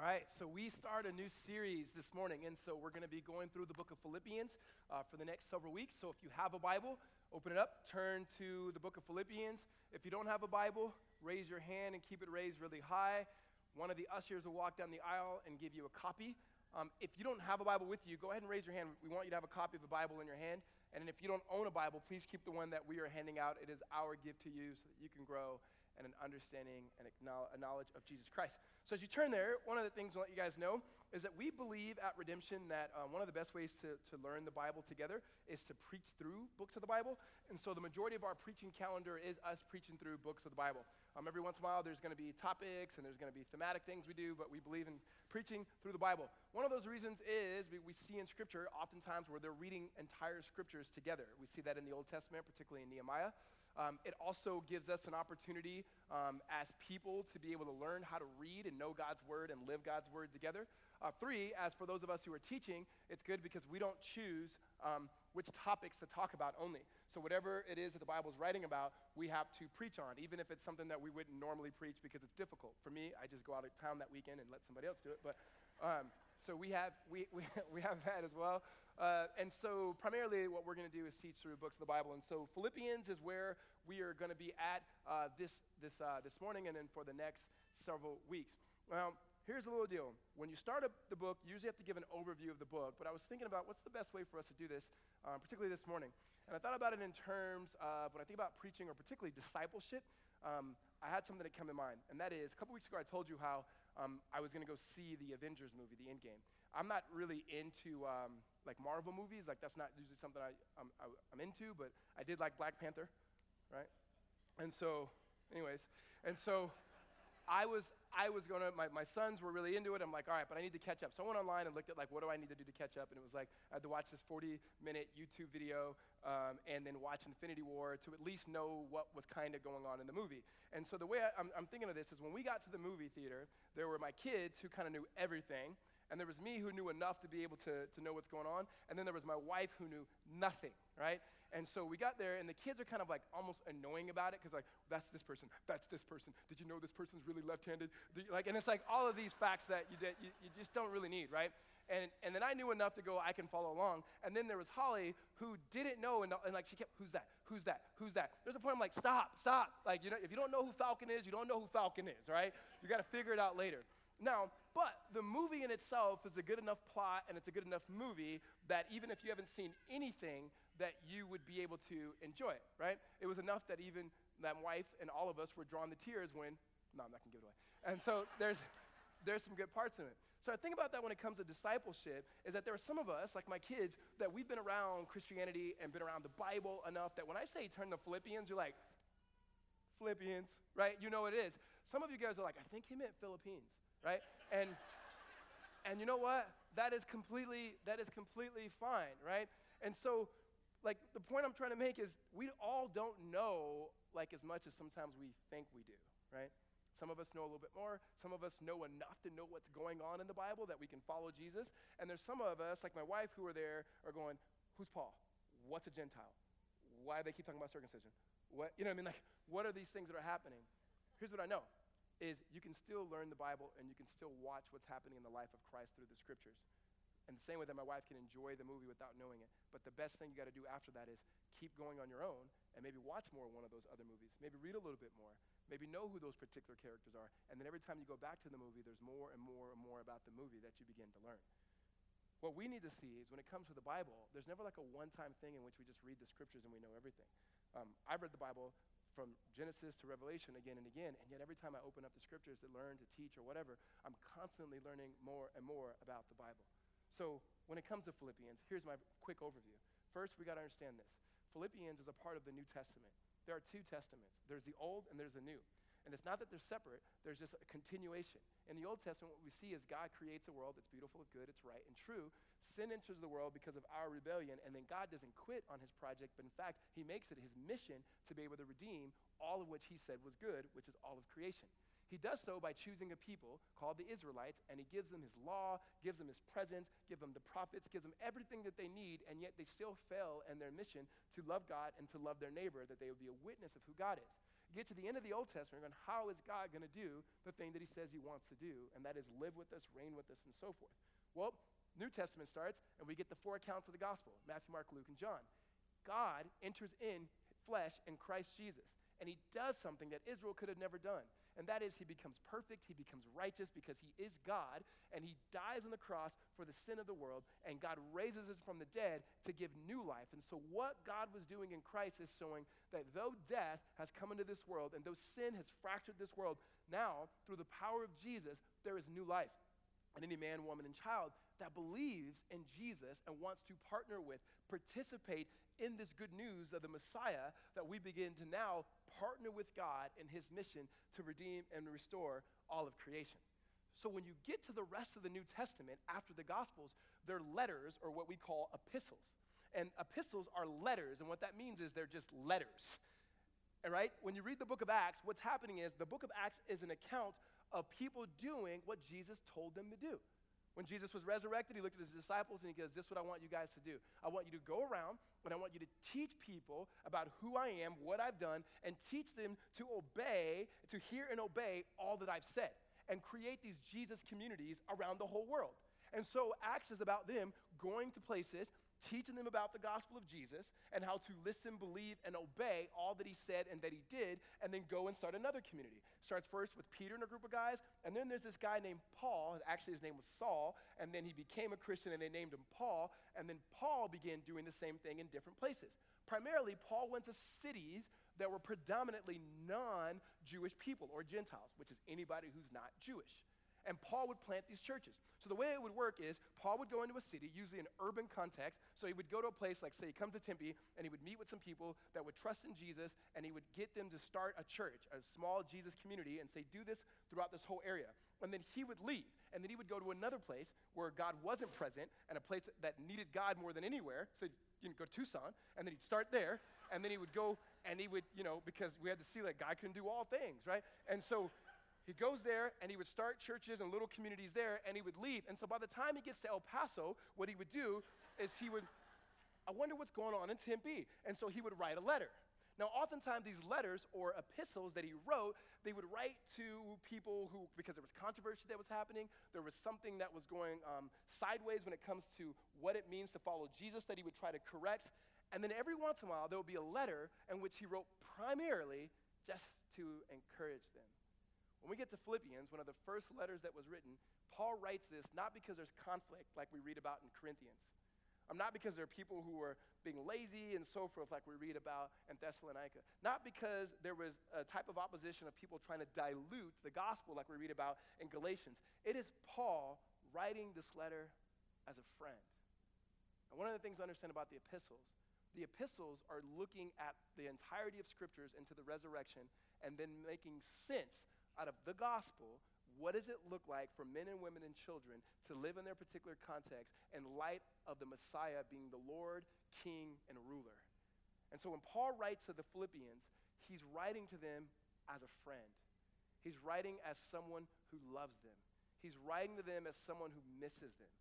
All right, so we start a new series this morning, and so we're going to be going through the book of Philippians uh, for the next several weeks. So if you have a Bible, open it up, turn to the book of Philippians. If you don't have a Bible, raise your hand and keep it raised really high. One of the ushers will walk down the aisle and give you a copy. Um, if you don't have a Bible with you, go ahead and raise your hand. We want you to have a copy of the Bible in your hand. And if you don't own a Bible, please keep the one that we are handing out. It is our gift to you so that you can grow and an understanding and a knowledge of Jesus Christ. So as you turn there, one of the things I'll let you guys know is that we believe at Redemption that um, one of the best ways to, to learn the Bible together is to preach through books of the Bible. And so the majority of our preaching calendar is us preaching through books of the Bible. Um, every once in a while, there's going to be topics and there's going to be thematic things we do, but we believe in preaching through the Bible. One of those reasons is we, we see in Scripture oftentimes where they're reading entire Scriptures together. We see that in the Old Testament, particularly in Nehemiah. Um, it also gives us an opportunity um, as people to be able to learn how to read and know God's word and live God's word together. Uh, three, as for those of us who are teaching, it's good because we don't choose um, which topics to talk about only. So, whatever it is that the Bible is writing about, we have to preach on, even if it's something that we wouldn't normally preach because it's difficult. For me, I just go out of town that weekend and let somebody else do it. But um, so we have, we, we, we have that as well. Uh, and so primarily what we're going to do is teach through books of the Bible. And so Philippians is where we are going to be at uh, this, this, uh, this morning and then for the next several weeks. Well, here's a little deal. When you start up the book, you usually have to give an overview of the book. But I was thinking about what's the best way for us to do this, um, particularly this morning. And I thought about it in terms of when I think about preaching or particularly discipleship, um, I had something that came to mind. And that is, a couple weeks ago I told you how um, I was going to go see the Avengers movie, the Endgame. I'm not really into um, like Marvel movies. Like that's not usually something I, I'm, I, am into, but I did like Black Panther, right? And so, anyways, and so I was, I was to, my, my sons were really into it. I'm like, all right, but I need to catch up. So I went online and looked at, like, what do I need to do to catch up? And it was like, I had to watch this 40 minute YouTube video um, and then watch Infinity War to at least know what was kind of going on in the movie. And so the way I, I'm, I'm thinking of this is when we got to the movie theater, there were my kids who kind of knew everything. And there was me who knew enough to be able to, to know what's going on. And then there was my wife who knew nothing, right? And so we got there, and the kids are kind of like almost annoying about it because, like, that's this person, that's this person. Did you know this person's really left handed? Like, and it's like all of these facts that you, you, you just don't really need, right? And, and then I knew enough to go, I can follow along. And then there was Holly who didn't know, and, and like she kept, who's that? Who's that? Who's that? There's a point I'm like, stop, stop. Like, you know, if you don't know who Falcon is, you don't know who Falcon is, right? You got to figure it out later. Now, but the movie in itself is a good enough plot and it's a good enough movie that even if you haven't seen anything, that you would be able to enjoy it, right? It was enough that even that wife and all of us were drawn to tears when, no, I'm not gonna give it away. And so there's, there's some good parts in it. So I think about that when it comes to discipleship is that there are some of us, like my kids, that we've been around Christianity and been around the Bible enough that when I say turn to Philippians, you're like, Philippians, right? You know what it is. Some of you guys are like, I think he meant Philippines right? And and you know what? That is completely that is completely fine, right? And so like the point I'm trying to make is we all don't know like as much as sometimes we think we do, right? Some of us know a little bit more. Some of us know enough to know what's going on in the Bible that we can follow Jesus. And there's some of us, like my wife, who are there, are going, Who's Paul? What's a Gentile? Why do they keep talking about circumcision? What, you know what I mean? Like, what are these things that are happening? Here's what I know is you can still learn the Bible and you can still watch what's happening in the life of Christ through the scriptures. And the same way that my wife can enjoy the movie without knowing it. But the best thing you got to do after that is keep going on your own and maybe watch more of one of those other movies. Maybe read a little bit more. Maybe know who those particular characters are. And then every time you go back to the movie, there's more and more and more about the movie that you begin to learn. What we need to see is when it comes to the Bible, there's never like a one time thing in which we just read the scriptures and we know everything. Um, I've read the Bible from Genesis to Revelation again and again. And yet, every time I open up the scriptures to learn, to teach, or whatever, I'm constantly learning more and more about the Bible. So, when it comes to Philippians, here's my quick overview. First, we got to understand this Philippians is a part of the New Testament. There are two testaments there's the Old and there's the New. And it's not that they're separate, there's just a continuation. In the Old Testament, what we see is God creates a world that's beautiful, it's good, it's right, and true. Sin enters the world because of our rebellion, and then God doesn't quit on his project, but in fact, he makes it his mission to be able to redeem all of which he said was good, which is all of creation. He does so by choosing a people called the Israelites, and he gives them his law, gives them his presence, gives them the prophets, gives them everything that they need, and yet they still fail in their mission to love God and to love their neighbor, that they would be a witness of who God is. Get to the end of the Old Testament, and how is God going to do the thing that he says he wants to do, and that is live with us, reign with us, and so forth? Well, New Testament starts, and we get the four accounts of the gospel Matthew, Mark, Luke, and John. God enters in flesh in Christ Jesus, and he does something that Israel could have never done and that is he becomes perfect, he becomes righteous because he is God, and he dies on the cross for the sin of the world, and God raises us from the dead to give new life. And so, what God was doing in Christ is showing that though death has come into this world and though sin has fractured this world, now, through the power of Jesus, there is new life. And any man, woman, and child that believes in Jesus and wants to partner with, participate in this good news of the Messiah, that we begin to now partner with God in his mission to redeem and restore all of creation. So when you get to the rest of the New Testament after the Gospels, they're letters or what we call epistles. And epistles are letters, and what that means is they're just letters. All right? When you read the book of Acts, what's happening is the book of Acts is an account of people doing what Jesus told them to do. When Jesus was resurrected, he looked at his disciples and he goes, This is what I want you guys to do. I want you to go around and I want you to teach people about who I am, what I've done, and teach them to obey, to hear and obey all that I've said, and create these Jesus communities around the whole world. And so Acts is about them going to places, teaching them about the gospel of Jesus and how to listen, believe, and obey all that he said and that he did, and then go and start another community. Starts first with Peter and a group of guys, and then there's this guy named Paul. Actually, his name was Saul, and then he became a Christian and they named him Paul, and then Paul began doing the same thing in different places. Primarily, Paul went to cities that were predominantly non Jewish people or Gentiles, which is anybody who's not Jewish. And Paul would plant these churches. So the way it would work is Paul would go into a city, usually an urban context. So he would go to a place like, say, he comes to Tempe, and he would meet with some people that would trust in Jesus, and he would get them to start a church, a small Jesus community, and say, do this throughout this whole area. And then he would leave, and then he would go to another place where God wasn't present, and a place that needed God more than anywhere. So you know, go to Tucson, and then he'd start there, and then he would go, and he would, you know, because we had to see that God can do all things, right? And so he goes there and he would start churches and little communities there and he would leave. And so by the time he gets to El Paso, what he would do is he would, I wonder what's going on in Tempe. And so he would write a letter. Now, oftentimes, these letters or epistles that he wrote, they would write to people who, because there was controversy that was happening, there was something that was going um, sideways when it comes to what it means to follow Jesus that he would try to correct. And then every once in a while, there would be a letter in which he wrote primarily just to encourage them. When we get to Philippians, one of the first letters that was written, Paul writes this not because there's conflict like we read about in Corinthians. Um, not because there are people who are being lazy and so forth, like we read about in Thessalonica. Not because there was a type of opposition of people trying to dilute the gospel, like we read about in Galatians. It is Paul writing this letter as a friend. And one of the things to understand about the epistles, the epistles are looking at the entirety of scriptures into the resurrection and then making sense out of the gospel, what does it look like for men and women and children to live in their particular context in light of the Messiah being the Lord, King, and ruler? And so when Paul writes to the Philippians, he's writing to them as a friend. He's writing as someone who loves them. He's writing to them as someone who misses them.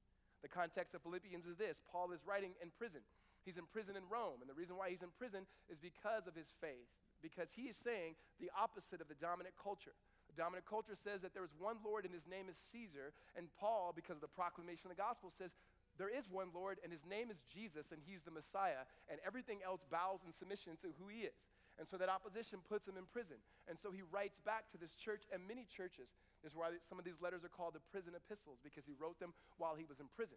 The context of Philippians is this Paul is writing in prison. He's in prison in Rome, and the reason why he's in prison is because of his faith, because he is saying the opposite of the dominant culture. Dominant culture says that there is one Lord and his name is Caesar. And Paul, because of the proclamation of the gospel, says there is one Lord and his name is Jesus and he's the Messiah. And everything else bows in submission to who he is. And so that opposition puts him in prison. And so he writes back to this church and many churches. This is why some of these letters are called the prison epistles, because he wrote them while he was in prison.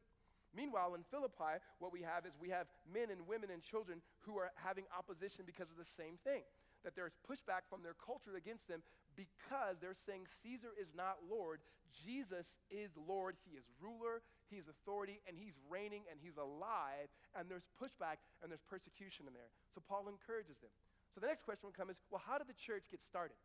Meanwhile, in Philippi, what we have is we have men and women and children who are having opposition because of the same thing. That there's pushback from their culture against them because they're saying Caesar is not Lord. Jesus is Lord. He is ruler, He is authority, and He's reigning and He's alive. And there's pushback and there's persecution in there. So Paul encourages them. So the next question would come is well, how did the church get started?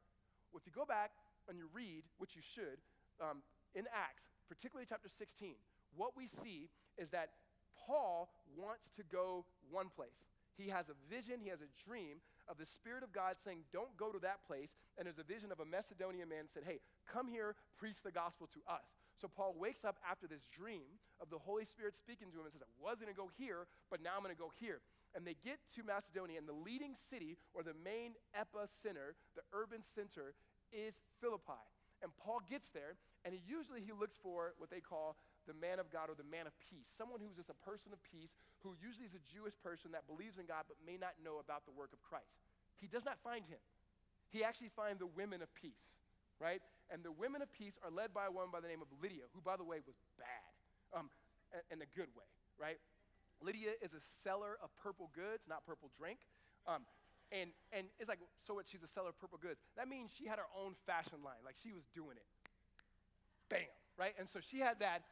Well, if you go back and you read, which you should, um, in Acts, particularly chapter 16, what we see is that Paul wants to go one place. He has a vision, he has a dream of the Spirit of God saying, Don't go to that place. And there's a vision of a Macedonian man said, Hey, come here, preach the gospel to us. So Paul wakes up after this dream of the Holy Spirit speaking to him and says, I was going to go here, but now I'm going to go here. And they get to Macedonia, and the leading city or the main epicenter, the urban center, is Philippi. And Paul gets there, and he usually he looks for what they call the man of God or the man of peace, someone who's just a person of peace, who usually is a Jewish person that believes in God but may not know about the work of Christ. He does not find him. He actually finds the women of peace, right? And the women of peace are led by one by the name of Lydia, who, by the way, was bad um, in a good way, right? Lydia is a seller of purple goods, not purple drink. Um, and, and it's like, so what? She's a seller of purple goods. That means she had her own fashion line. Like she was doing it. Bam, right? And so she had that.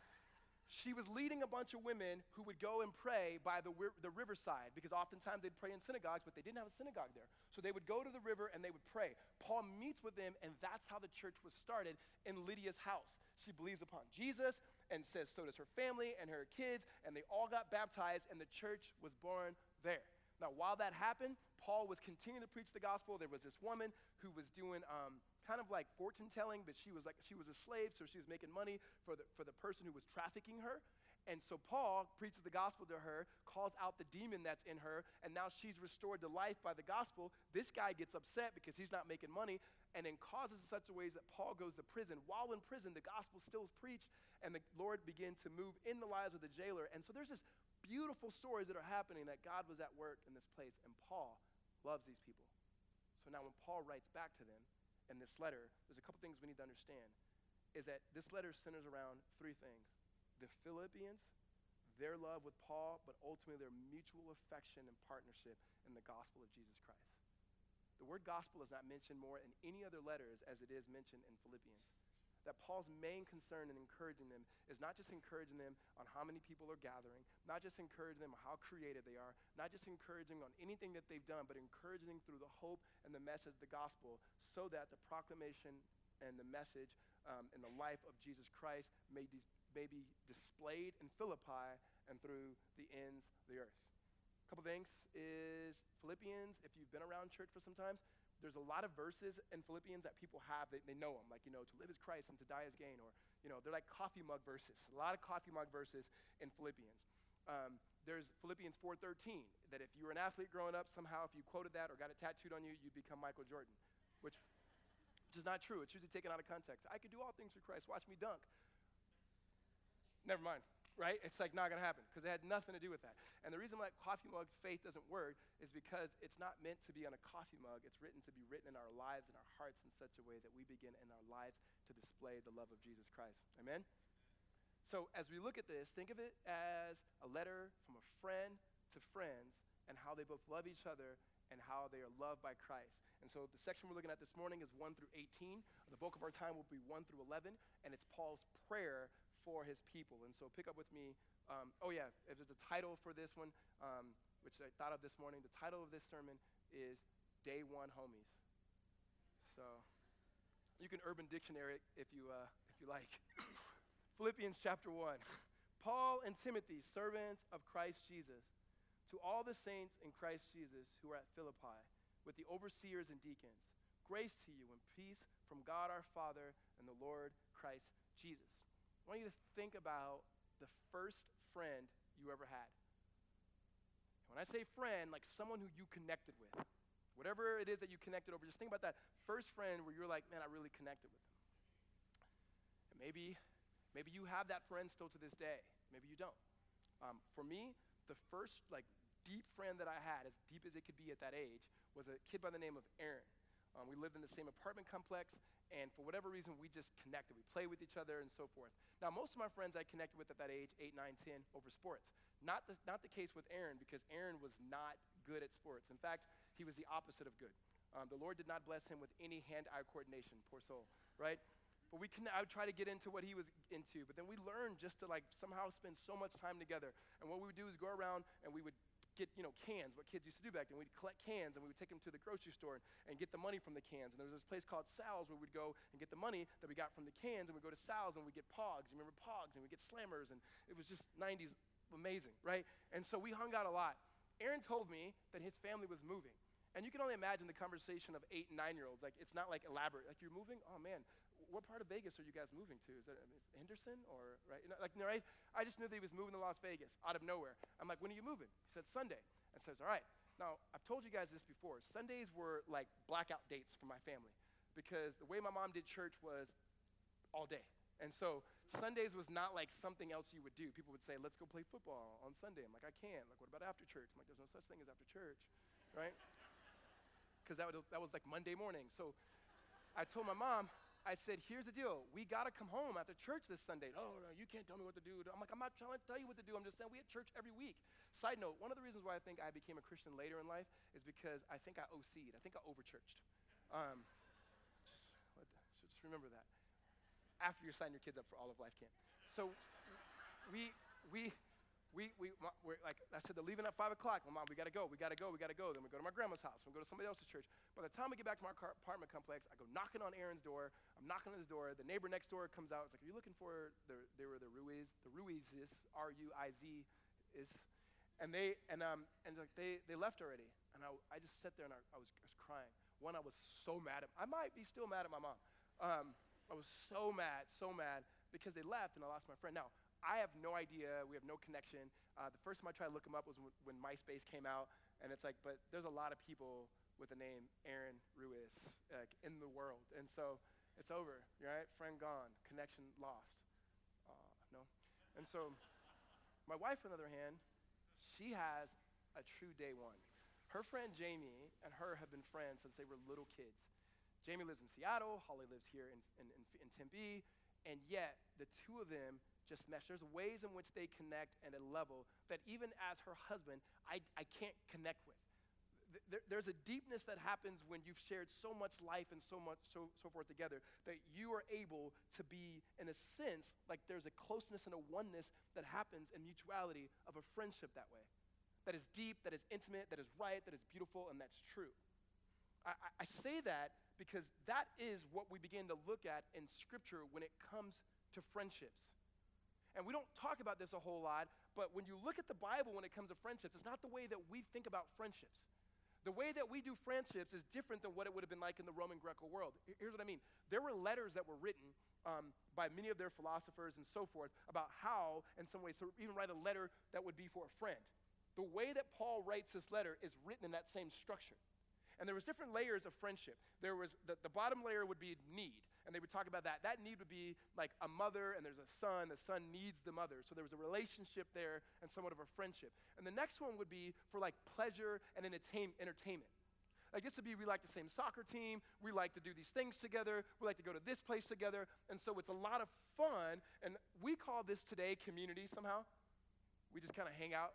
She was leading a bunch of women who would go and pray by the, the riverside because oftentimes they'd pray in synagogues, but they didn't have a synagogue there. So they would go to the river and they would pray. Paul meets with them, and that's how the church was started in Lydia's house. She believes upon Jesus and says so does her family and her kids, and they all got baptized, and the church was born there. Now, while that happened, Paul was continuing to preach the gospel. There was this woman who was doing um, kind of like fortune telling, but she was like she was a slave, so she was making money for the for the person who was trafficking her. And so Paul preaches the gospel to her, calls out the demon that's in her, and now she's restored to life by the gospel. This guy gets upset because he's not making money and then causes in such a ways that Paul goes to prison. While in prison, the gospel still is preached, and the Lord begins to move in the lives of the jailer. And so there's this beautiful stories that are happening that God was at work in this place, and Paul loves these people. So now when Paul writes back to them in this letter, there's a couple things we need to understand. Is that this letter centers around three things the Philippians, their love with Paul, but ultimately their mutual affection and partnership in the gospel of Jesus Christ. The word gospel is not mentioned more in any other letters as it is mentioned in Philippians. That Paul's main concern in encouraging them is not just encouraging them on how many people are gathering, not just encouraging them on how creative they are, not just encouraging on anything that they've done, but encouraging through the hope and the message of the gospel so that the proclamation and the message um, in the life of Jesus Christ may, de- may be displayed in Philippi and through the ends of the earth. A couple things is Philippians, if you've been around church for some time, there's a lot of verses in Philippians that people have, they, they know them, like, you know, to live is Christ and to die is gain, or, you know, they're like coffee mug verses, a lot of coffee mug verses in Philippians. Um, there's Philippians 4.13, that if you were an athlete growing up, somehow if you quoted that or got it tattooed on you, you'd become Michael Jordan, which, which is not true. It's usually taken out of context. I could do all things through Christ. Watch me dunk. Never mind right? It's like not going to happen because it had nothing to do with that. And the reason why coffee mug faith doesn't work is because it's not meant to be on a coffee mug. It's written to be written in our lives and our hearts in such a way that we begin in our lives to display the love of Jesus Christ. Amen? So as we look at this, think of it as a letter from a friend to friends and how they both love each other and how they are loved by Christ. And so the section we're looking at this morning is 1 through 18. The bulk of our time will be 1 through 11, and it's Paul's prayer for his people. And so pick up with me. Um, oh, yeah, if there's a title for this one, um, which I thought of this morning, the title of this sermon is Day One Homies. So you can urban dictionary if you, uh, if you like. Philippians chapter 1. Paul and Timothy, servants of Christ Jesus, to all the saints in Christ Jesus who are at Philippi, with the overseers and deacons, grace to you and peace from God our Father and the Lord Christ Jesus. I want you to think about the first friend you ever had. When I say friend, like someone who you connected with, whatever it is that you connected over, just think about that first friend where you're like, man, I really connected with them. And maybe, maybe you have that friend still to this day. Maybe you don't. Um, for me, the first like deep friend that I had, as deep as it could be at that age, was a kid by the name of Aaron. Um, we lived in the same apartment complex, and for whatever reason, we just connected. We played with each other and so forth. Now, most of my friends I connected with at that age, 8, 9, 10, over sports. Not the, not the case with Aaron, because Aaron was not good at sports. In fact, he was the opposite of good. Um, the Lord did not bless him with any hand-eye coordination, poor soul, right? But we can, I would try to get into what he was into, but then we learned just to like somehow spend so much time together. And what we would do is go around and we would get, you know, cans, what kids used to do back then. We'd collect cans and we would take them to the grocery store and, and get the money from the cans. And there was this place called Sal's where we'd go and get the money that we got from the cans and we'd go to Sal's and we'd get Pogs. You remember Pogs? And we'd get Slammers. And it was just 90s amazing, right? And so we hung out a lot. Aaron told me that his family was moving. And you can only imagine the conversation of eight and nine year olds. Like, it's not like elaborate. Like, you're moving? Oh, man. What part of Vegas are you guys moving to? Is that I mean, is Henderson or right? You know, like, right? I just knew that he was moving to Las Vegas out of nowhere. I'm like, when are you moving? He said Sunday. I says, all right. Now I've told you guys this before. Sundays were like blackout dates for my family because the way my mom did church was all day. And so Sundays was not like something else you would do. People would say, let's go play football on Sunday. I'm like, I can't. Like, what about after church? I'm like, there's no such thing as after church, right? Because that, that was like Monday morning. So I told my mom, I said, here's the deal. We got to come home after church this Sunday. Oh, no, you can't tell me what to do. I'm like, I'm not trying to tell you what to do. I'm just saying we had church every week. Side note, one of the reasons why I think I became a Christian later in life is because I think I OC'd. I think I overchurched. Um, just, just remember that. After you sign your kids up for all of life camp. So we, we, we, we, we're like I said, they're leaving at 5 o'clock. My mom, we got to go, we got to go, we got to go. Then we go to my grandma's house. We go to somebody else's church. By the time we get back to my apartment complex, I go knocking on Aaron's door. I'm knocking on his door. The neighbor next door comes out. It's like, are you looking for, the, they were the Ruiz, the Ruizes, R-U-I-Z is. And they, and, um, and like they, they left already. And I, I just sat there and I, I, was, I was crying. One, I was so mad at, I might be still mad at my mom. Um, I was so mad, so mad because they left and I lost my friend. Now, I have no idea. We have no connection. Uh, the first time I tried to look him up was w- when MySpace came out, and it's like, but there's a lot of people with the name Aaron Ruiz like, in the world, and so it's over, right? Friend gone, connection lost. Uh, no, and so my wife, on the other hand, she has a true day one. Her friend Jamie and her have been friends since they were little kids. Jamie lives in Seattle, Holly lives here in, in, in, in Tempe, and yet the two of them just mesh. There's ways in which they connect at a level that even as her husband, I, I can't connect with. There, there's a deepness that happens when you've shared so much life and so much so, so forth together that you are able to be, in a sense, like there's a closeness and a oneness that happens in mutuality of a friendship that way. That is deep, that is intimate, that is right, that is beautiful, and that's true. I, I say that because that is what we begin to look at in Scripture when it comes to friendships. And we don't talk about this a whole lot, but when you look at the Bible when it comes to friendships, it's not the way that we think about friendships. The way that we do friendships is different than what it would have been like in the Roman Greco world. Here's what I mean there were letters that were written um, by many of their philosophers and so forth about how, in some ways, to even write a letter that would be for a friend. The way that Paul writes this letter is written in that same structure. And there was different layers of friendship. There was the, the bottom layer would be need, and they would talk about that. That need would be like a mother, and there's a son. The son needs the mother. So there was a relationship there and somewhat of a friendship. And the next one would be for like pleasure and entertain, entertainment. Like this would be we like the same soccer team, we like to do these things together, we like to go to this place together, and so it's a lot of fun. And we call this today community somehow. We just kind of hang out.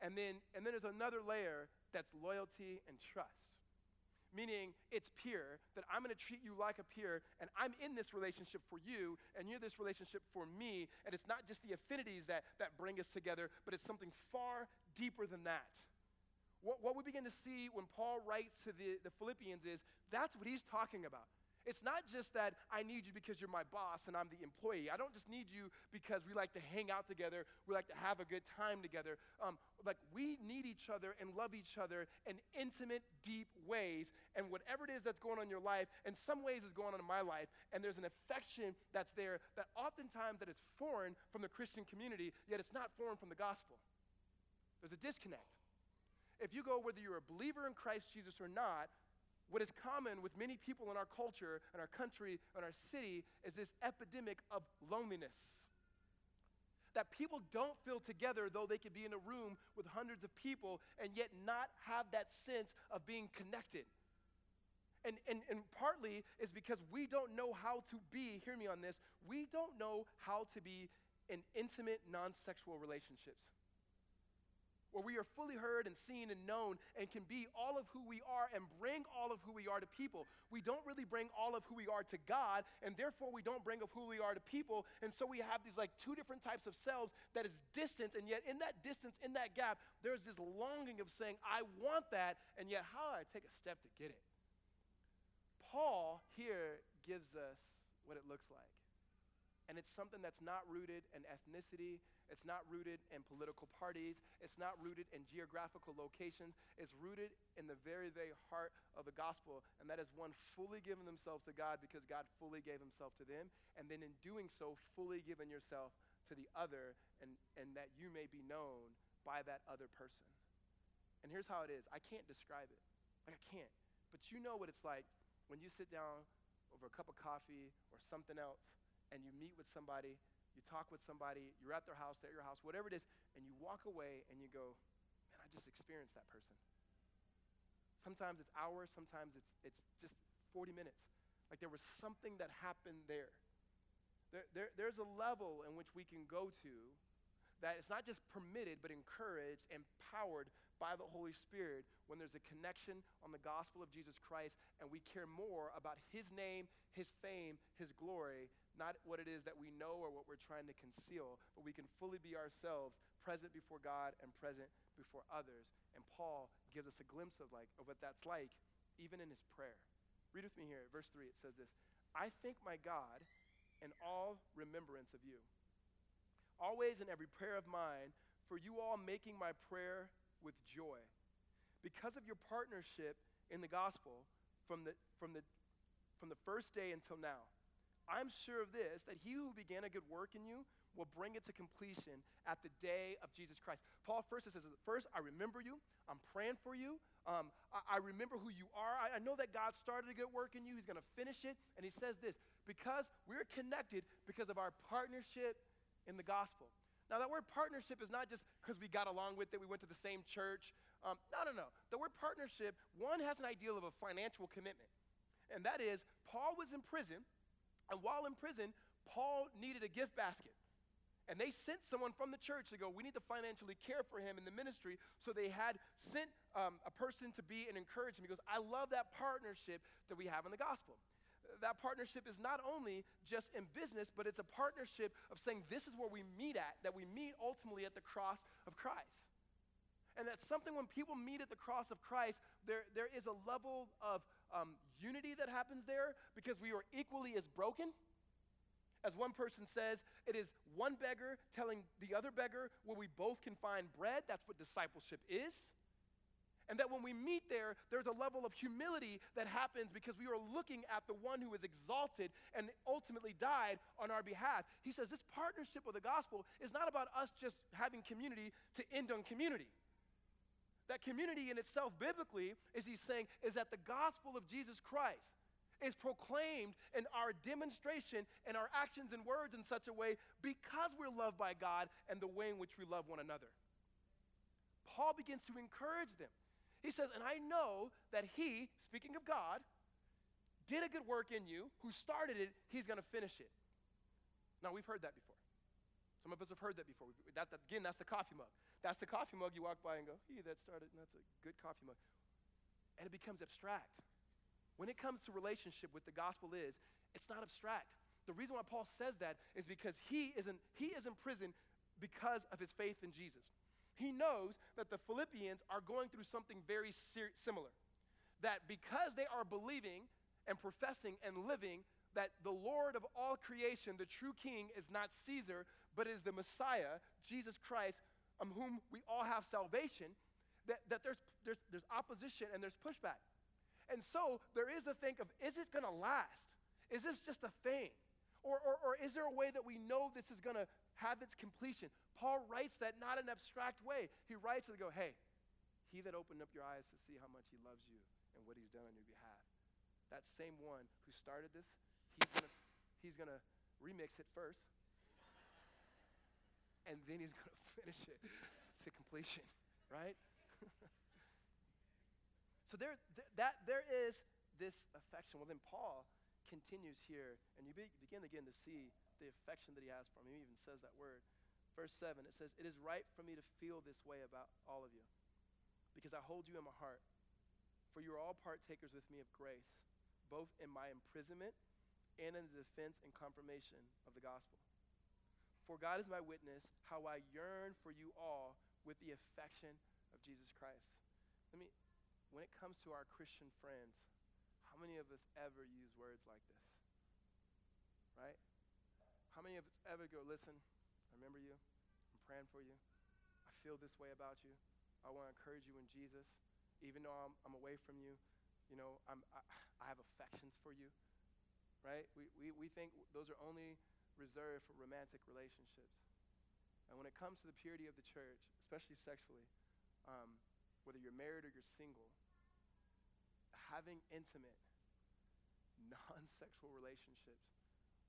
And then, and then there's another layer that's loyalty and trust meaning it's peer, that I'm going to treat you like a peer, and I'm in this relationship for you, and you're this relationship for me, and it's not just the affinities that, that bring us together, but it's something far deeper than that. What, what we begin to see when Paul writes to the, the Philippians is that's what he's talking about. It's not just that I need you because you're my boss and I'm the employee. I don't just need you because we like to hang out together, we like to have a good time together. Um, like, we need each other and love each other in intimate, deep ways. And whatever it is that's going on in your life, in some ways is going on in my life, and there's an affection that's there that oftentimes that is foreign from the Christian community, yet it's not foreign from the gospel. There's a disconnect. If you go whether you're a believer in Christ Jesus or not, what is common with many people in our culture, in our country, in our city, is this epidemic of loneliness. That people don't feel together, though they could be in a room with hundreds of people and yet not have that sense of being connected. And, and, and partly is because we don't know how to be, hear me on this, we don't know how to be in intimate, non sexual relationships where we are fully heard and seen and known and can be all of who we are and bring all of who we are to people. We don't really bring all of who we are to God, and therefore we don't bring of who we are to people. And so we have these like two different types of selves that is distance, and yet in that distance, in that gap, there's this longing of saying, I want that, and yet how do I take a step to get it? Paul here gives us what it looks like. And it's something that's not rooted in ethnicity. It's not rooted in political parties. It's not rooted in geographical locations. It's rooted in the very, very heart of the gospel. And that is one fully giving themselves to God because God fully gave himself to them. And then in doing so, fully giving yourself to the other and, and that you may be known by that other person. And here's how it is I can't describe it. Like, I can't. But you know what it's like when you sit down over a cup of coffee or something else and you meet with somebody, you talk with somebody, you're at their house, they're at your house, whatever it is, and you walk away and you go, man, I just experienced that person. Sometimes it's hours, sometimes it's, it's just 40 minutes. Like there was something that happened there. There, there. There's a level in which we can go to that it's not just permitted, but encouraged, empowered by the Holy Spirit when there's a connection on the gospel of Jesus Christ and we care more about His name, His fame, His glory, not what it is that we know or what we're trying to conceal, but we can fully be ourselves, present before God and present before others. And Paul gives us a glimpse of, like, of what that's like even in his prayer. Read with me here, verse 3, it says this I thank my God in all remembrance of you, always in every prayer of mine, for you all making my prayer with joy because of your partnership in the gospel from the, from the, from the first day until now. I'm sure of this, that he who began a good work in you will bring it to completion at the day of Jesus Christ. Paul first says, First, I remember you. I'm praying for you. Um, I, I, remember who you are. I, I know that God started a good work in you. He's going to finish it. And he says this because we're connected because of our partnership in the gospel. Now, that word partnership is not just because we got along with it, we went to the same church. Um, no, no, no. The word partnership, one has an ideal of a financial commitment. And that is, Paul was in prison, and while in prison, Paul needed a gift basket. And they sent someone from the church to go, we need to financially care for him in the ministry. So they had sent um, a person to be and encourage him. He goes, I love that partnership that we have in the gospel that partnership is not only just in business, but it's a partnership of saying this is where we meet at, that we meet ultimately at the cross of Christ. And that's something when people meet at the cross of Christ, there, there is a level of um, unity that happens there because we are equally as broken. As one person says, it is one beggar telling the other beggar where we both can find bread. That's what discipleship is. And that when we meet there, there's a level of humility that happens because we are looking at the one who is exalted and ultimately died on our behalf. He says this partnership with the gospel is not about us just having community to end on community. That community in itself, biblically, is he's saying, is that the gospel of Jesus Christ is proclaimed in our demonstration and our actions and words in such a way because we're loved by God and the way in which we love one another. Paul begins to encourage them. He says, And I know that he, speaking of God, did a good work in you, who started it, he's going to finish it. Now, we've heard that before. Some of us have heard that before. That, that, again, that's the coffee mug. That's the coffee mug you walk by and go, he that started, and that's a good coffee mug. And it becomes abstract. When it comes to relationship with the gospel is, it's not abstract. The reason why Paul says that is because he is in, he is in prison because of his faith in Jesus he knows that the Philippians are going through something very similar. That because they are believing and professing and living that the Lord of all creation, the true king, is not Caesar, but is the Messiah, Jesus Christ, on whom we all have salvation, that, that there's, there's, there's opposition and there's pushback. And so there is the think of, is it going to last? Is this just a thing? Or, or, or is there a way that we know this is going to have its completion? Paul writes that not in an abstract way. He writes to go, hey, he that opened up your eyes to see how much he loves you and what he's done on your behalf. That same one who started this, he's he's gonna remix it first. And then he's gonna finish it to completion, right? so there, th- that, there is this affection. Well, then Paul continues here, and you be, begin again to see the affection that he has for him. He even says that word. Verse 7, it says, It is right for me to feel this way about all of you, because I hold you in my heart. For you are all partakers with me of grace, both in my imprisonment and in the defense and confirmation of the gospel. For God is my witness, how I yearn for you all with the affection of Jesus Christ. Let me, when it comes to our Christian friends, how many of us ever use words like this? Right? How many of us ever go, listen, I remember you, I'm praying for you, I feel this way about you, I want to encourage you in Jesus, even though I'm, I'm away from you, you know, I'm, I, I have affections for you, right? We, we, we think those are only reserved for romantic relationships. And when it comes to the purity of the church, especially sexually, um, whether you're married or you're single, having intimate, non sexual relationships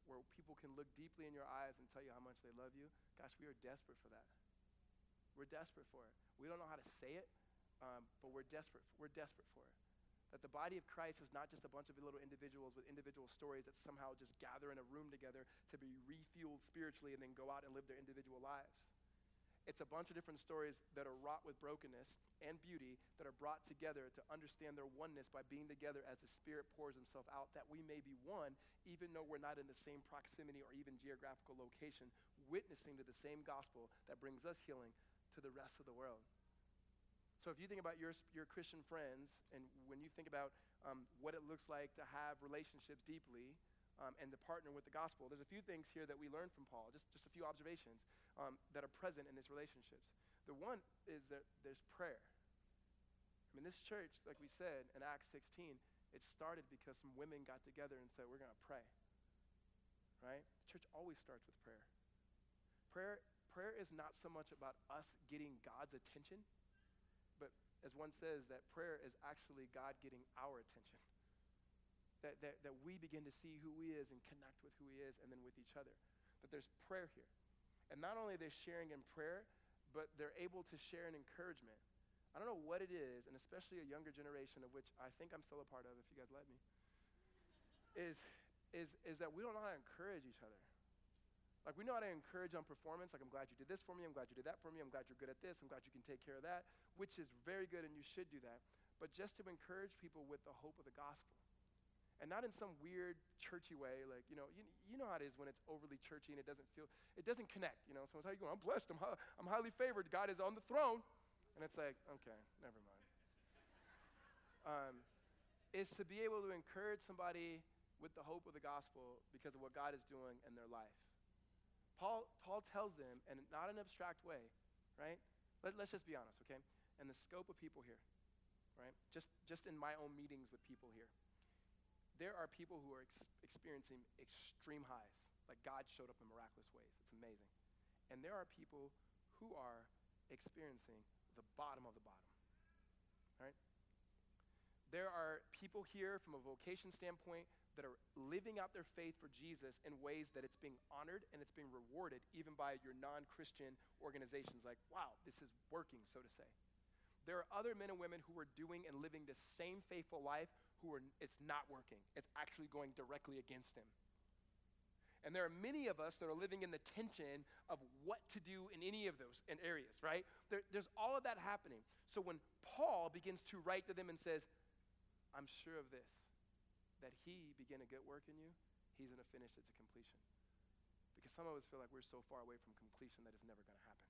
where people can look deeply in your eyes and tell you how much they love you, gosh, we are desperate for that. We're desperate for it. We don't know how to say it, um, but we're desperate. We're desperate for it. That the body of Christ is not just a bunch of little individuals with individual stories that somehow just gather in a room together to be refueled spiritually and then go out and live their individual lives. It's a bunch of different stories that are wrought with brokenness and beauty that are brought together to understand their oneness by being together as the Spirit pours Himself out, that we may be one, even though we're not in the same proximity or even geographical location, witnessing to the same gospel that brings us healing to the rest of the world. So if you think about your, your Christian friends, and when you think about um, what it looks like to have relationships deeply, um, and to partner with the gospel. There's a few things here that we learn from Paul, just, just a few observations um, that are present in these relationships. The one is that there's prayer. I mean, this church, like we said in Acts 16, it started because some women got together and said, We're going to pray. Right? The church always starts with prayer. Prayer, prayer is not so much about us getting God's attention, as one says, that prayer is actually God getting our attention that, that, that we begin to see who he is and connect with who he is and then with each other. That there's prayer here. And not only are they sharing in prayer, but they're able to share in encouragement. I don't know what it is, and especially a younger generation of which I think I'm still a part of, if you guys let me, is, is, is that we don't know how to encourage each other. Like, we know how to encourage on performance. Like, I'm glad you did this for me. I'm glad you did that for me. I'm glad you're good at this. I'm glad you can take care of that, which is very good, and you should do that. But just to encourage people with the hope of the gospel and not in some weird churchy way like you know you, you know how it is when it's overly churchy and it doesn't feel it doesn't connect you know someone's how you going i'm blessed i'm, I'm highly favored god is on the throne and it's like okay never mind um, is to be able to encourage somebody with the hope of the gospel because of what god is doing in their life paul, paul tells them and not in an abstract way right Let, let's just be honest okay and the scope of people here right just just in my own meetings with people here there are people who are ex- experiencing extreme highs, like God showed up in miraculous ways. It's amazing. And there are people who are experiencing the bottom of the bottom. Right? There are people here from a vocation standpoint that are living out their faith for Jesus in ways that it's being honored and it's being rewarded even by your non Christian organizations. Like, wow, this is working, so to say. There are other men and women who are doing and living the same faithful life who are it's not working. It's actually going directly against them. And there are many of us that are living in the tension of what to do in any of those in areas, right? There, there's all of that happening. So when Paul begins to write to them and says, I'm sure of this, that he began a good work in you, he's going to finish it to completion. Because some of us feel like we're so far away from completion that it's never going to happen.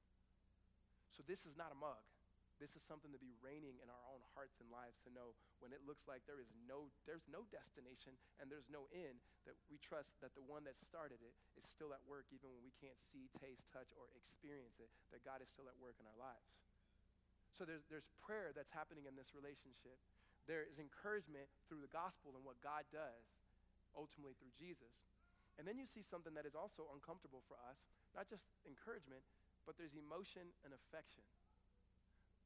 So this is not a mug. This is something to be reigning in our own hearts and lives to know when it looks like there is no there's no destination and there's no end that we trust that the one that started it is still at work even when we can't see, taste, touch or experience it that God is still at work in our lives. So there's there's prayer that's happening in this relationship. There is encouragement through the gospel and what God does ultimately through Jesus. And then you see something that is also uncomfortable for us, not just encouragement, but there's emotion and affection.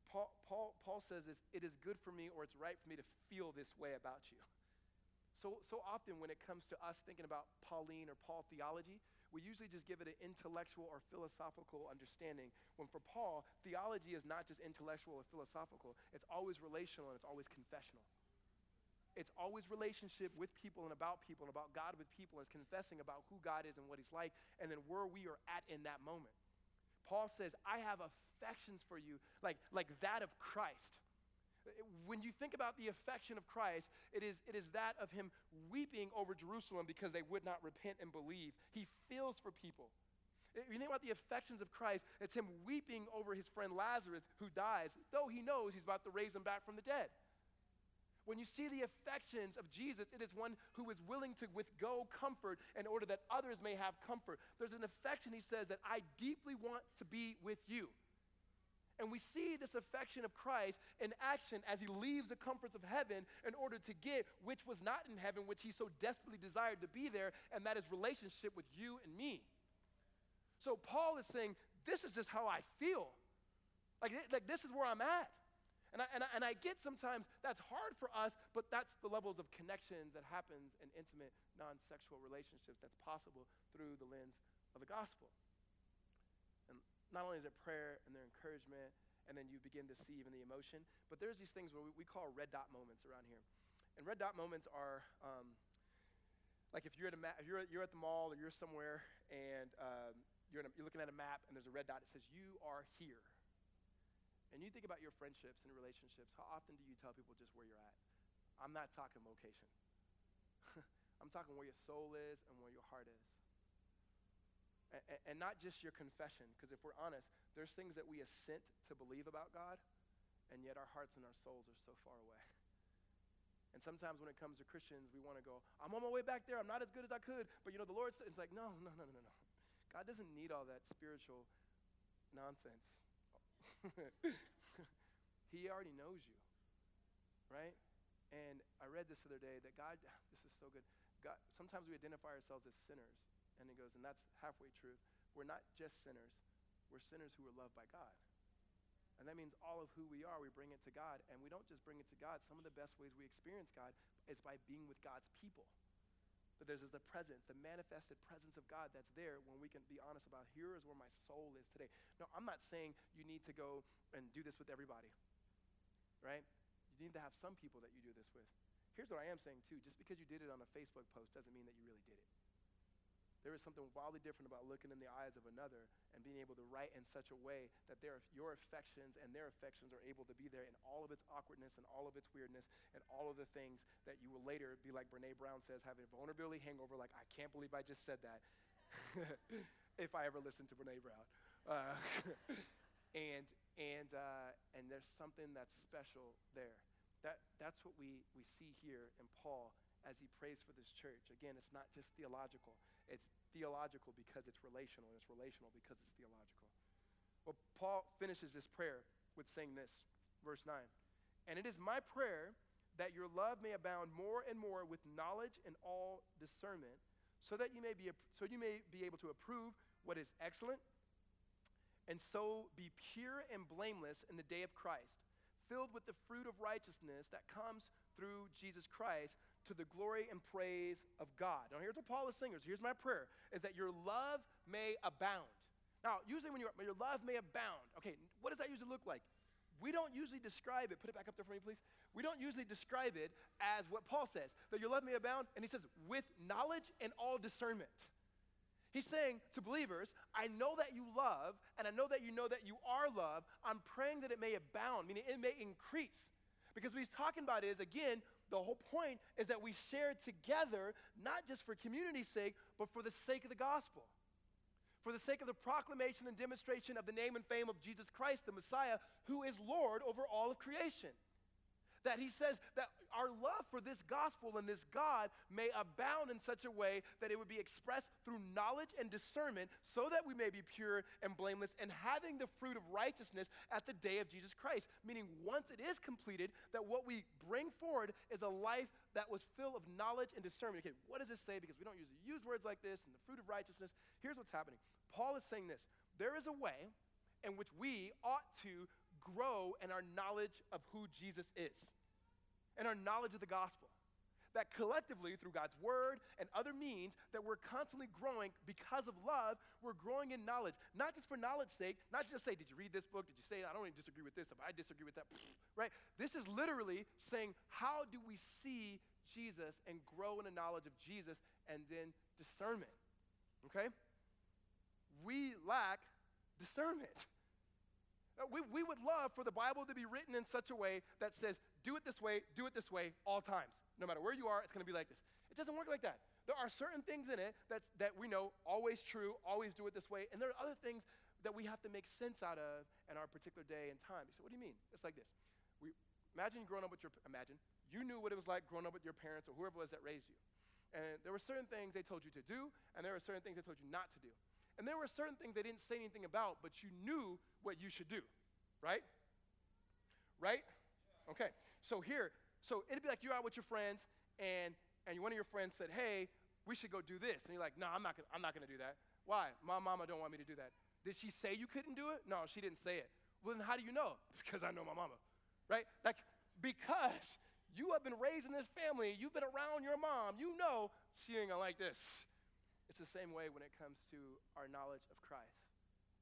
Paul, Paul, Paul says this it is good for me or it's right for me to feel this way about you. So, so often when it comes to us thinking about Pauline or Paul theology, we usually just give it an intellectual or philosophical understanding. When for Paul, theology is not just intellectual or philosophical, it's always relational and it's always confessional. It's always relationship with people and about people and about God with people. It's confessing about who God is and what He's like, and then where we are at in that moment. Paul says, I have affections for you, like, like that of Christ. When you think about the affection of Christ, it is, it is that of him weeping over Jerusalem because they would not repent and believe. He feels for people. If you think about the affections of Christ, it's him weeping over his friend Lazarus who dies, though he knows he's about to raise him back from the dead. When you see the affections of Jesus, it is one who is willing to withgo comfort in order that others may have comfort. There's an affection, he says, that I deeply want to be with you. And we see this affection of Christ in action as he leaves the comforts of heaven in order to get which was not in heaven, which he so desperately desired to be there, and that is relationship with you and me. So Paul is saying, This is just how I feel. Like, like this is where I'm at. And I, and, I, and I get sometimes that's hard for us, but that's the levels of connections that happens in intimate, non-sexual relationships that's possible through the lens of the gospel. And not only is it prayer and their encouragement, and then you begin to see even the emotion, but there's these things where we, we call red dot moments around here. And red dot moments are um, like if you're at, a ma- you're, you're at the mall or you're somewhere and um, you're, a, you're looking at a map and there's a red dot that says, You are here and you think about your friendships and relationships, how often do you tell people just where you're at? I'm not talking location. I'm talking where your soul is and where your heart is. And, not just your confession, because if we're honest, there's things that we assent to believe about God, and yet our hearts and our souls are so far away. And sometimes when it comes to Christians, we want to go, I'm on my way back there. I'm not as good as I could. But you know, the Lord's, it's like, no, no, no, no, no. God doesn't need all that spiritual nonsense. he already knows you, right? And I read this the other day that God, this is so good. God, sometimes we identify ourselves as sinners, and he goes, and that's halfway truth. We're not just sinners, we're sinners who are loved by God. And that means all of who we are, we bring it to God. And we don't just bring it to God. Some of the best ways we experience God is by being with God's people. But there's the presence, the manifested presence of God that's there when we can be honest about here is where my soul is today. No, I'm not saying you need to go and do this with everybody, right? You need to have some people that you do this with. Here's what I am saying too just because you did it on a Facebook post doesn't mean that you really did it. There is something wildly different about looking in the eyes of another and being able to write in such a way that their, your affections and their affections are able to be there in all of its awkwardness and all of its weirdness and all of the things that you will later be like Brene Brown says, having a vulnerability hangover, like, I can't believe I just said that. if I ever listen to Brene Brown. Uh, and, and, uh, and there's something that's special there. That, that's what we, we see here in Paul as he prays for this church. Again, it's not just theological, it's theological because it's relational, and it's relational because it's theological. Well, Paul finishes this prayer with saying this, verse 9. And it is my prayer that your love may abound more and more with knowledge and all discernment, so that you may be, so you may be able to approve what is excellent, and so be pure and blameless in the day of Christ, filled with the fruit of righteousness that comes through Jesus Christ to the glory and praise of God. Now, here's what Paul is saying. Here's my prayer: is that your love may abound. Now, usually when are your love may abound, okay, what does that usually look like? We don't usually describe it. Put it back up there for me, please. We don't usually describe it as what Paul says that your love may abound, and he says with knowledge and all discernment. He's saying to believers, I know that you love, and I know that you know that you are love. I'm praying that it may abound, meaning it may increase. Because what he's talking about is, again, the whole point is that we share together, not just for community's sake, but for the sake of the gospel. For the sake of the proclamation and demonstration of the name and fame of Jesus Christ, the Messiah, who is Lord over all of creation that he says that our love for this gospel and this God may abound in such a way that it would be expressed through knowledge and discernment so that we may be pure and blameless and having the fruit of righteousness at the day of Jesus Christ. Meaning, once it is completed, that what we bring forward is a life that was filled of knowledge and discernment. Okay, what does this say? Because we don't usually use words like this and the fruit of righteousness. Here's what's happening Paul is saying this there is a way in which we ought to grow in our knowledge of who Jesus is and our knowledge of the gospel. That collectively, through God's word and other means, that we're constantly growing because of love, we're growing in knowledge. Not just for knowledge's sake, not just say, Did you read this book? Did you say, I don't even disagree with this, but I disagree with that, right? This is literally saying, How do we see Jesus and grow in the knowledge of Jesus and then discernment? Okay? We lack discernment. Uh, we, we would love for the Bible to be written in such a way that says, do it this way, do it this way, all times. No matter where you are, it's going to be like this. It doesn't work like that. There are certain things in it that's, that we know always true, always do it this way, and there are other things that we have to make sense out of in our particular day and time. So, what do you mean? It's like this. We, Imagine growing up with your, imagine, you knew what it was like growing up with your parents or whoever it was that raised you. And there were certain things they told you to do, and there were certain things they told you not to do. And there were certain things they didn't say anything about, but you knew what you should do, right? Right? Okay. So here, so it'd be like you're out with your friends, and and one of your friends said, "Hey, we should go do this," and you're like, "No, I'm not gonna, I'm not gonna do that. Why? My mama don't want me to do that. Did she say you couldn't do it? No, she didn't say it. Well, then how do you know? Because I know my mama, right? Like because you have been raised in this family, you've been around your mom, you know she ain't gonna like this. It's the same way when it comes to our knowledge of Christ.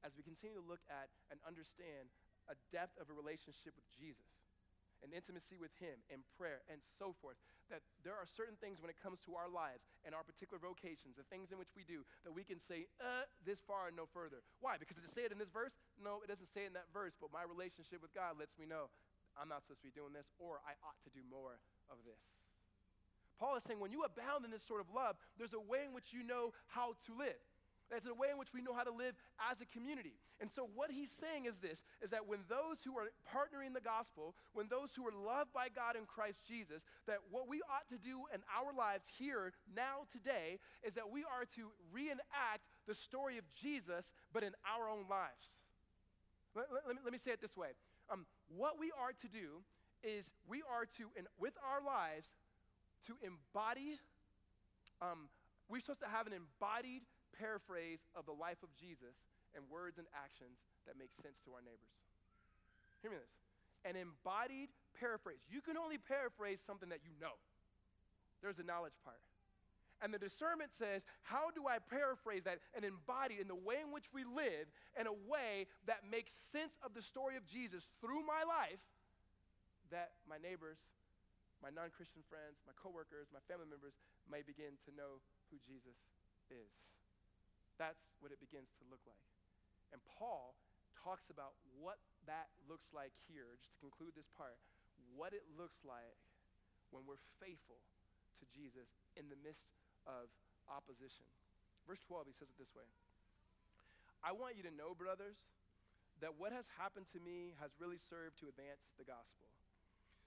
As we continue to look at and understand a depth of a relationship with Jesus, an intimacy with Him, and prayer, and so forth, that there are certain things when it comes to our lives and our particular vocations, the things in which we do, that we can say, uh, this far and no further. Why? Because does it say it in this verse? No, it doesn't say it in that verse, but my relationship with God lets me know I'm not supposed to be doing this, or I ought to do more of this. Paul is saying when you abound in this sort of love, there's a way in which you know how to live. There's a way in which we know how to live as a community. And so what he's saying is this is that when those who are partnering the gospel, when those who are loved by God in Christ Jesus, that what we ought to do in our lives here now today is that we are to reenact the story of Jesus but in our own lives. Let, let, let me, let me say it this way. Um, what we are to do is we are to, in, with our lives, to embody, um, we're supposed to have an embodied paraphrase of the life of Jesus and words and actions that make sense to our neighbors. Hear me this. An embodied paraphrase. You can only paraphrase something that you know. There's the knowledge part. And the discernment says, how do I paraphrase that and embody it in the way in which we live in a way that makes sense of the story of Jesus through my life that my neighbors, my non Christian friends, my coworkers, my family members may begin to know who Jesus is. That's what it begins to look like. And Paul talks about what that looks like here, just to conclude this part, what it looks like when we're faithful to Jesus in the midst of opposition. Verse 12, he says it this way I want you to know, brothers, that what has happened to me has really served to advance the gospel,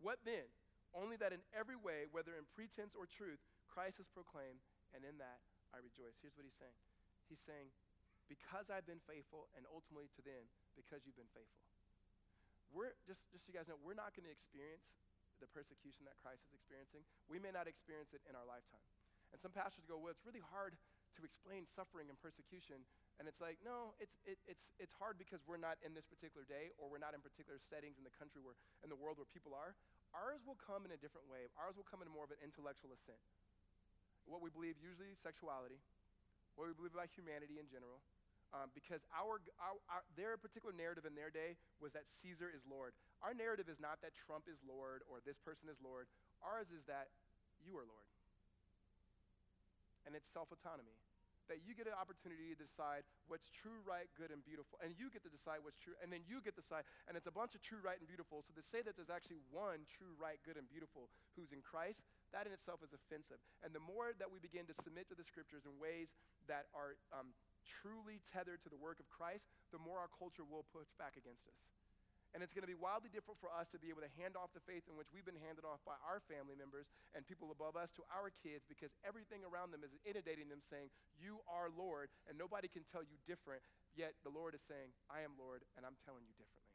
What then? Only that in every way, whether in pretense or truth, Christ is proclaimed, and in that I rejoice. Here's what he's saying He's saying, Because I've been faithful, and ultimately to them, because you've been faithful. We're, just, just so you guys know, we're not going to experience the persecution that Christ is experiencing. We may not experience it in our lifetime. And some pastors go, well, it's really hard to explain suffering and persecution. And it's like, no, it's, it, it's, it's hard because we're not in this particular day or we're not in particular settings in the country where, in the world where people are. Ours will come in a different way. Ours will come in more of an intellectual assent. What we believe, usually sexuality, what we believe about humanity in general, um, because our, our, our, their particular narrative in their day was that Caesar is Lord. Our narrative is not that Trump is Lord or this person is Lord. Ours is that you are Lord and it's self autonomy. That you get an opportunity to decide what's true, right, good, and beautiful. And you get to decide what's true, and then you get to decide, and it's a bunch of true, right, and beautiful. So to say that there's actually one true, right, good, and beautiful who's in Christ, that in itself is offensive. And the more that we begin to submit to the scriptures in ways that are um, truly tethered to the work of Christ, the more our culture will push back against us. And it's going to be wildly different for us to be able to hand off the faith in which we've been handed off by our family members and people above us to our kids because everything around them is inundating them saying, You are Lord, and nobody can tell you different. Yet the Lord is saying, I am Lord, and I'm telling you differently.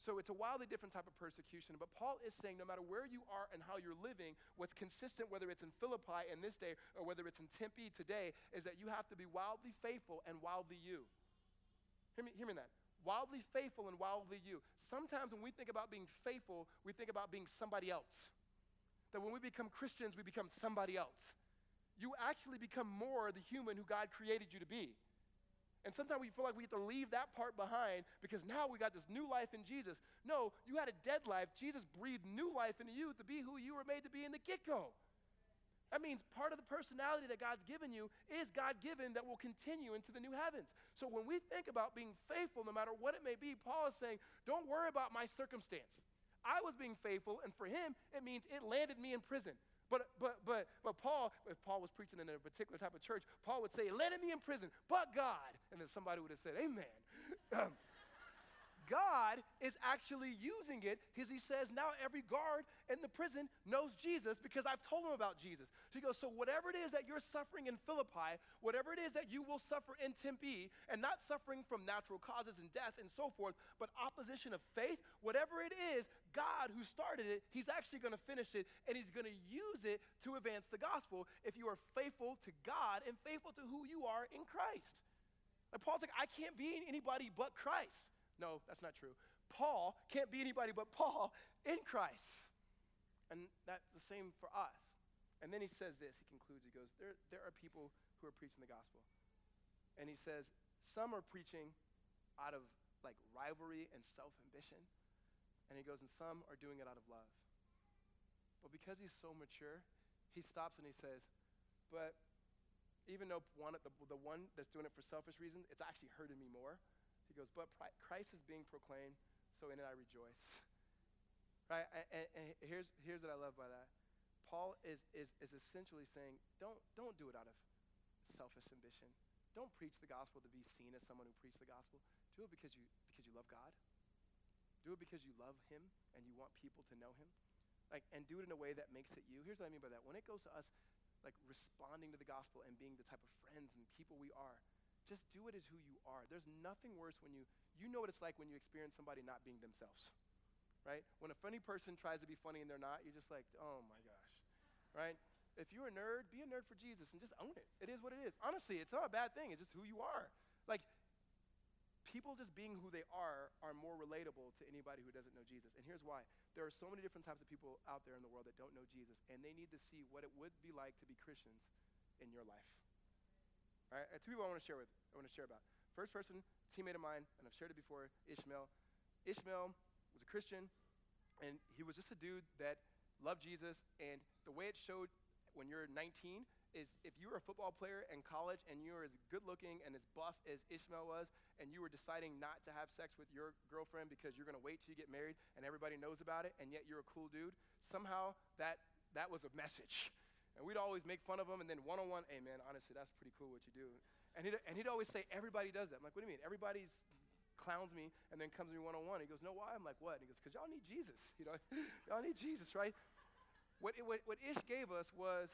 So it's a wildly different type of persecution. But Paul is saying no matter where you are and how you're living, what's consistent, whether it's in Philippi in this day or whether it's in Tempe today, is that you have to be wildly faithful and wildly you. Hear me, hear me that wildly faithful and wildly you. Sometimes when we think about being faithful, we think about being somebody else. That when we become Christians, we become somebody else. You actually become more the human who God created you to be. And sometimes we feel like we have to leave that part behind because now we got this new life in Jesus. No, you had a dead life. Jesus breathed new life into you to be who you were made to be in the get go. That means part of the personality that God's given you is God given that will continue into the new heavens. So when we think about being faithful, no matter what it may be, Paul is saying, don't worry about my circumstance. I was being faithful, and for him, it means it landed me in prison. But, but, but, but Paul, if Paul was preaching in a particular type of church, Paul would say, landed me in prison, but God. And then somebody would have said, Amen. God is actually using it because he says now every guard in the prison knows Jesus because I've told them about Jesus. So he goes, So whatever it is that you're suffering in Philippi, whatever it is that you will suffer in Tempe, and not suffering from natural causes and death and so forth, but opposition of faith, whatever it is, God who started it, he's actually going to finish it and he's going to use it to advance the gospel if you are faithful to God and faithful to who you are in Christ. Like Paul's like, I can't be anybody but Christ. No, that's not true. Paul can't be anybody but Paul in Christ. And that's the same for us. And then he says this, he concludes, he goes, there, there are people who are preaching the gospel. And he says, some are preaching out of like rivalry and self ambition. And he goes, and some are doing it out of love. But because he's so mature, he stops and he says, but even though one, the, the one that's doing it for selfish reasons, it's actually hurting me more he goes, But Christ is being proclaimed, so in it I rejoice. right? And, and, here's, here's what I love by that. Paul is, is, is essentially saying, don't, don't do it out of selfish ambition. Don't preach the gospel to be seen as someone who preached the gospel. Do it because you, because you love God. Do it because you love Him and you want people to know Him. Like, and do it in a way that makes it you. Here's what I mean by that. When it goes to us, like responding to the gospel and being the type of friends and people we are, just do it as who you are. There's nothing worse when you, you know what it's like when you experience somebody not being themselves, right? When a funny person tries to be funny and they're not, you're just like, oh my gosh, right? If you're a nerd, be a nerd for Jesus and just own it. It is what it is. Honestly, it's not a bad thing. It's just who you are. Like, people just being who they are are more relatable to anybody who doesn't know Jesus. And here's why. There are so many different types of people out there in the world that don't know Jesus, and they need to see what it would be like to be Christians in your life. All right, uh, two people I want to share with. I want to share about. First person, teammate of mine, and I've shared it before, Ishmael. Ishmael was a Christian, and he was just a dude that loved Jesus. And the way it showed when you're 19 is if you were a football player in college and you were as good looking and as buff as Ishmael was, and you were deciding not to have sex with your girlfriend because you're going to wait till you get married and everybody knows about it, and yet you're a cool dude, somehow that, that was a message. And we'd always make fun of him, and then one on one, hey man, honestly, that's pretty cool what you do. And he'd, and he'd always say, everybody does that. I'm like, what do you mean? Everybody's clowns me and then comes to me one on one. He goes, no, why? I'm like, what? And he goes, because y'all need Jesus. You know, y'all need Jesus, right? What, what, what Ish gave us was,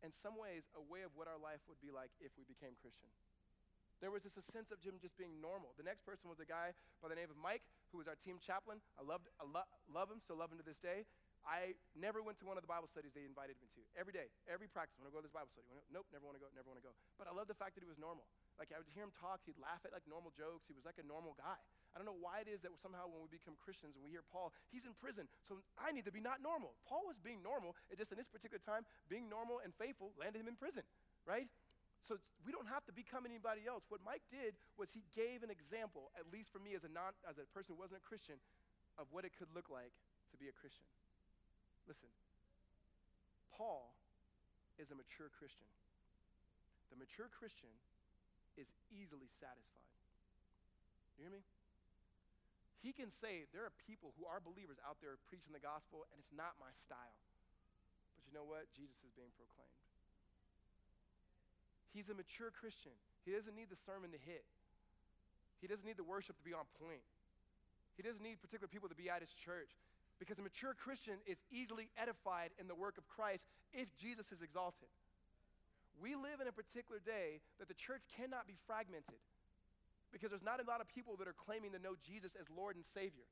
in some ways, a way of what our life would be like if we became Christian. There was this a sense of Jim just being normal. The next person was a guy by the name of Mike, who was our team chaplain. I loved, I lo- love him, still love him to this day. I never went to one of the Bible studies they invited me to. Every day, every practice, want to go to this Bible study. Nope, never want to go, never want to go. But I love the fact that he was normal. Like I would hear him talk, he'd laugh at like normal jokes. He was like a normal guy. I don't know why it is that somehow when we become Christians and we hear Paul, he's in prison, so I need to be not normal. Paul was being normal. It just in this particular time, being normal and faithful landed him in prison, right? So we don't have to become anybody else. What Mike did was he gave an example, at least for me as a non, as a person who wasn't a Christian, of what it could look like to be a Christian. Listen, Paul is a mature Christian. The mature Christian is easily satisfied. You hear me? He can say, there are people who are believers out there preaching the gospel, and it's not my style. But you know what? Jesus is being proclaimed. He's a mature Christian. He doesn't need the sermon to hit, he doesn't need the worship to be on point. He doesn't need particular people to be at his church. Because a mature Christian is easily edified in the work of Christ if Jesus is exalted. We live in a particular day that the church cannot be fragmented because there's not a lot of people that are claiming to know Jesus as Lord and Savior.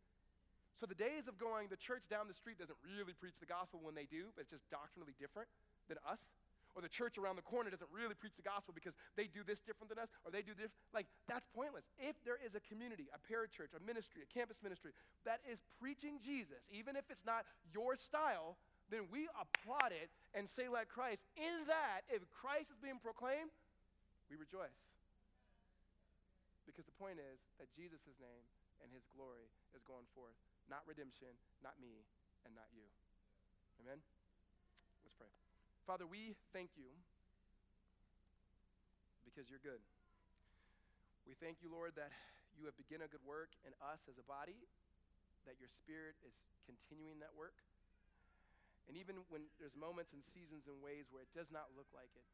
So the days of going, the church down the street doesn't really preach the gospel when they do, but it's just doctrinally different than us or the church around the corner doesn't really preach the gospel because they do this different than us or they do this like that's pointless if there is a community a parachurch a ministry a campus ministry that is preaching jesus even if it's not your style then we applaud it and say like christ in that if christ is being proclaimed we rejoice Because the point is that Jesus' name and his glory is going forth, not redemption, not me, and not you. Amen? Let's pray. Father, we thank you because you're good. We thank you, Lord, that you have begun a good work in us as a body, that your spirit is continuing that work. And even when there's moments and seasons and ways where it does not look like it,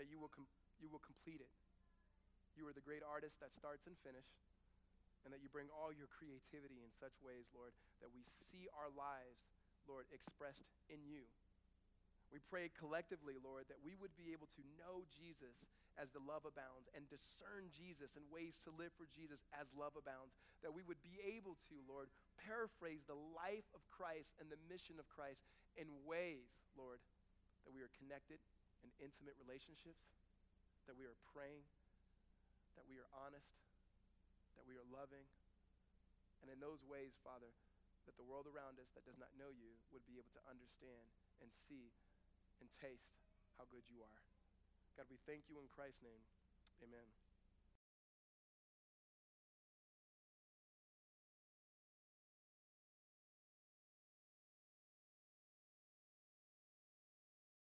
that you will, com- you will complete it. You are the great artist that starts and finish, and that you bring all your creativity in such ways, Lord, that we see our lives, Lord, expressed in you. We pray collectively, Lord, that we would be able to know Jesus as the love abounds and discern Jesus and ways to live for Jesus as love abounds. That we would be able to, Lord, paraphrase the life of Christ and the mission of Christ in ways, Lord, that we are connected in intimate relationships, that we are praying, that we are honest, that we are loving. And in those ways, Father, that the world around us that does not know you would be able to understand and see and taste how good you are. God, we thank you in Christ's name. Amen.